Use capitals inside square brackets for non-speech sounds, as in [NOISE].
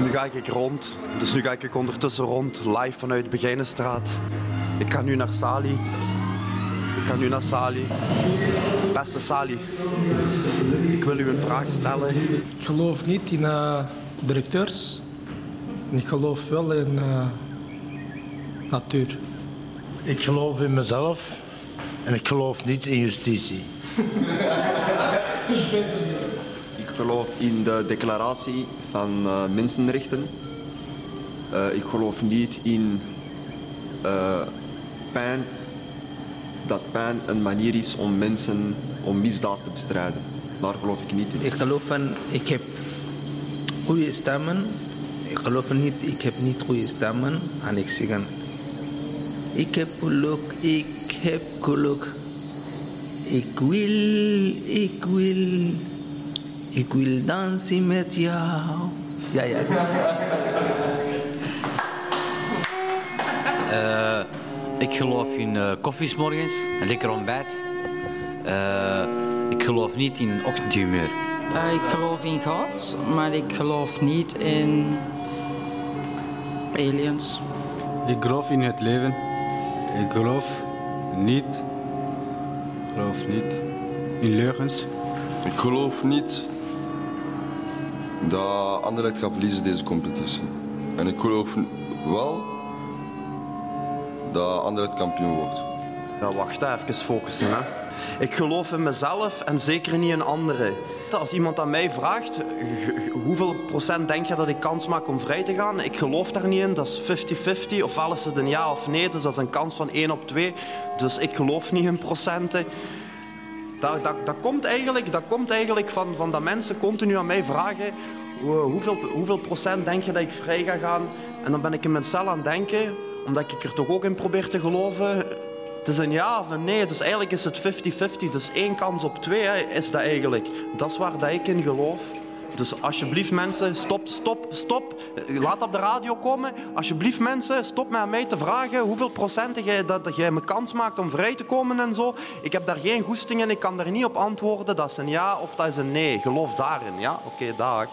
Dus nu ga ik rond. Dus nu ga ik ondertussen rond, live vanuit de Begijnenstraat. Ik ga nu naar Sali. Ik ga nu naar Sali. Beste Sali, ik wil u een vraag stellen. Ik geloof niet in uh, directeurs. En ik geloof wel in uh, natuur. Ik geloof in mezelf en ik geloof niet in justitie. [LAUGHS] geloof in de declaratie van uh, mensenrechten. Uh, ik geloof niet in uh, pijn, dat pijn een manier is om mensen, om misdaad te bestrijden. Daar geloof ik niet in. Ik geloof van, ik heb goede stemmen. Ik geloof niet, ik heb niet goede stemmen. En ik zeg, ik heb geluk, ik heb geluk. Ik wil, ik wil, ik wil dansen met jou. Ja, ja. Uh, [LAUGHS] ik geloof in uh, koffies morgens, een lekker ontbijt. Uh, ik geloof niet in ochtendhumeur. Uh, ik geloof in God, maar ik geloof niet in aliens. Ik geloof in het leven. Ik geloof niet, ik geloof niet in leugens. Ik geloof niet dat Anderlecht gaat verliezen deze competitie. En ik geloof wel dat Anderlecht kampioen wordt. Ja, wacht even focussen. Hè. Ik geloof in mezelf en zeker niet in anderen. Als iemand aan mij vraagt, hoeveel procent denk je dat ik kans maak om vrij te gaan? Ik geloof daar niet in. Dat is 50-50. Ofwel is het een ja of nee. Dus dat is een kans van 1 op 2. Dus ik geloof niet in procenten. Dat, dat, dat komt eigenlijk, dat komt eigenlijk van, van dat mensen continu aan mij vragen... Hoeveel, hoeveel procent denk je dat ik vrij ga gaan? En dan ben ik in mijn cel aan het denken, omdat ik er toch ook in probeer te geloven. Het is een ja of een nee, dus eigenlijk is het 50-50. Dus één kans op twee hè, is dat eigenlijk. Dat is waar dat ik in geloof. Dus alsjeblieft mensen, stop, stop, stop. Laat op de radio komen. Alsjeblieft mensen, stop met mij te vragen hoeveel procent jij, dat jij me kans maakt om vrij te komen en zo. Ik heb daar geen goesting in, ik kan daar niet op antwoorden. Dat is een ja of dat is een nee. Geloof daarin, ja? Oké, dag.